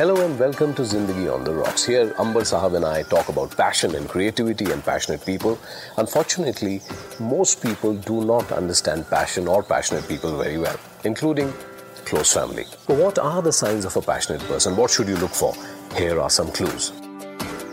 Hello and welcome to Zindagi on the Rocks. Here, Amber Sahab and I talk about passion and creativity and passionate people. Unfortunately, most people do not understand passion or passionate people very well, including close family. So what are the signs of a passionate person? What should you look for? Here are some clues.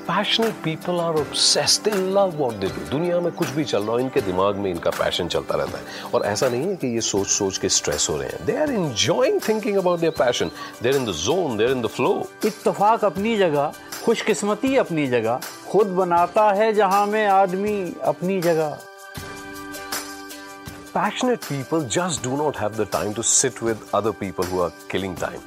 Passionate people are obsessed they love what they do दुनिया में कुछ भी चल रहा हो इनके दिमाग में इनका पैशन चलता रहता है। और ऐसा नहीं है कि ये सोच सोच के स्ट्रेस हो रहे हैं। They are enjoying thinking about their passion they're in the zone they're in the flow इत्तेफाक अपनी जगह खुशकिस्मती अपनी जगह खुद बनाता है जहाँ में आदमी अपनी जगह। Passionate people just do not have the time to sit with other people who are killing time.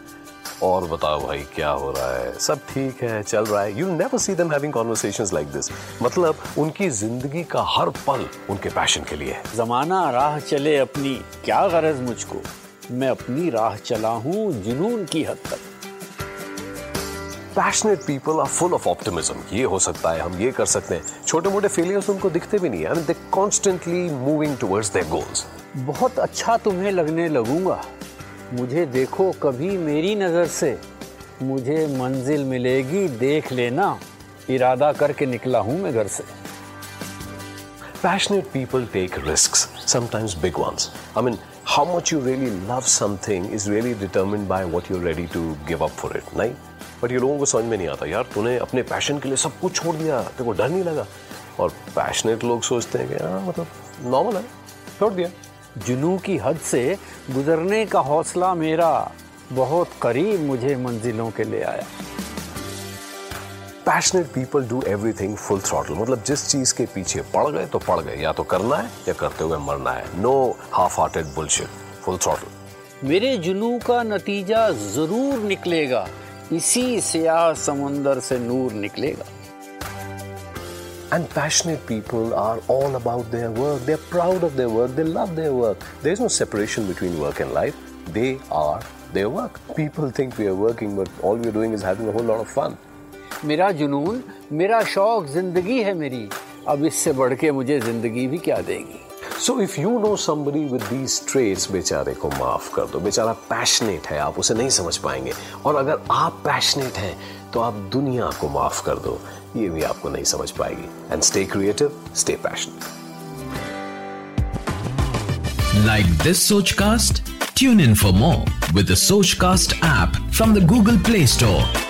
और बताओ भाई क्या हो रहा है? सब ठीक है चल रहा है। You never see them having conversations like this मतलब उनकी ज़िंदगी का हर पल उनके पैशन के लिए है। जमाना राह चले अपनी क्या गरज मुझको? मैं अपनी राह चला हूँ जुनून की हद तक। Passionate people are full of optimism ये हो सकता है हम ये कर सकते हैं। छोटे मोटे फेलियर्स उनको दिखते भी नहीं है। They constantly moving towards their goals बहुत अच्छा तुम्हें लगने लगूँगा। मुझे देखो कभी मेरी नज़र से मुझे मंजिल मिलेगी देख लेना इरादा करके निकला हूँ मैं घर से Passionate people take risks, sometimes big ones. I mean, how much you really love something is really determined by what you're ready to give up for it, नहीं? बट ये लोगों को समझ में नहीं आता यार तूने अपने पैशन के लिए सब कुछ छोड़ दिया तेरे को डर नहीं लगा और पैशनेट लोग सोचते हैं कि हाँ मतलब नॉर्मल है छोड़ दिया जुनू की हद से गुजरने का हौसला मेरा बहुत करीब मुझे मंजिलों के ले आया। Passionate people do everything full throttle मतलब जिस चीज़ के पीछे पड़ गए तो पड़ गए। या तो करना है या करते हुए मरना है। No half hearted bullshit full throttle मेरे जुनू का नतीजा ज़रूर निकलेगा। इसी सियाह समुंदर से नूर निकलेगा। And passionate people are all about their work. They're proud of their work. They love their work. There's no separation between work and life. They are their work. People think we are working, but all we're doing is having a whole lot of fun. मेरा जुनून मेरा शौक जिंदगी है मेरी अब इससे बढ़ के मुझे जिंदगी भी क्या देगी so if you know somebody with these traits बेचारे को माफ़ कर दो। बेचारा पैशनेट है, आप उसे नहीं समझ पाएँगे। और अगर आप पैशनेट हैं तो आप दुनिया को माफ़ कर दो। ये भी आपको नहीं समझ पाएगी। And stay creative stay passion like this Soch cast tune in for more with Soch cast app from the Google Play Store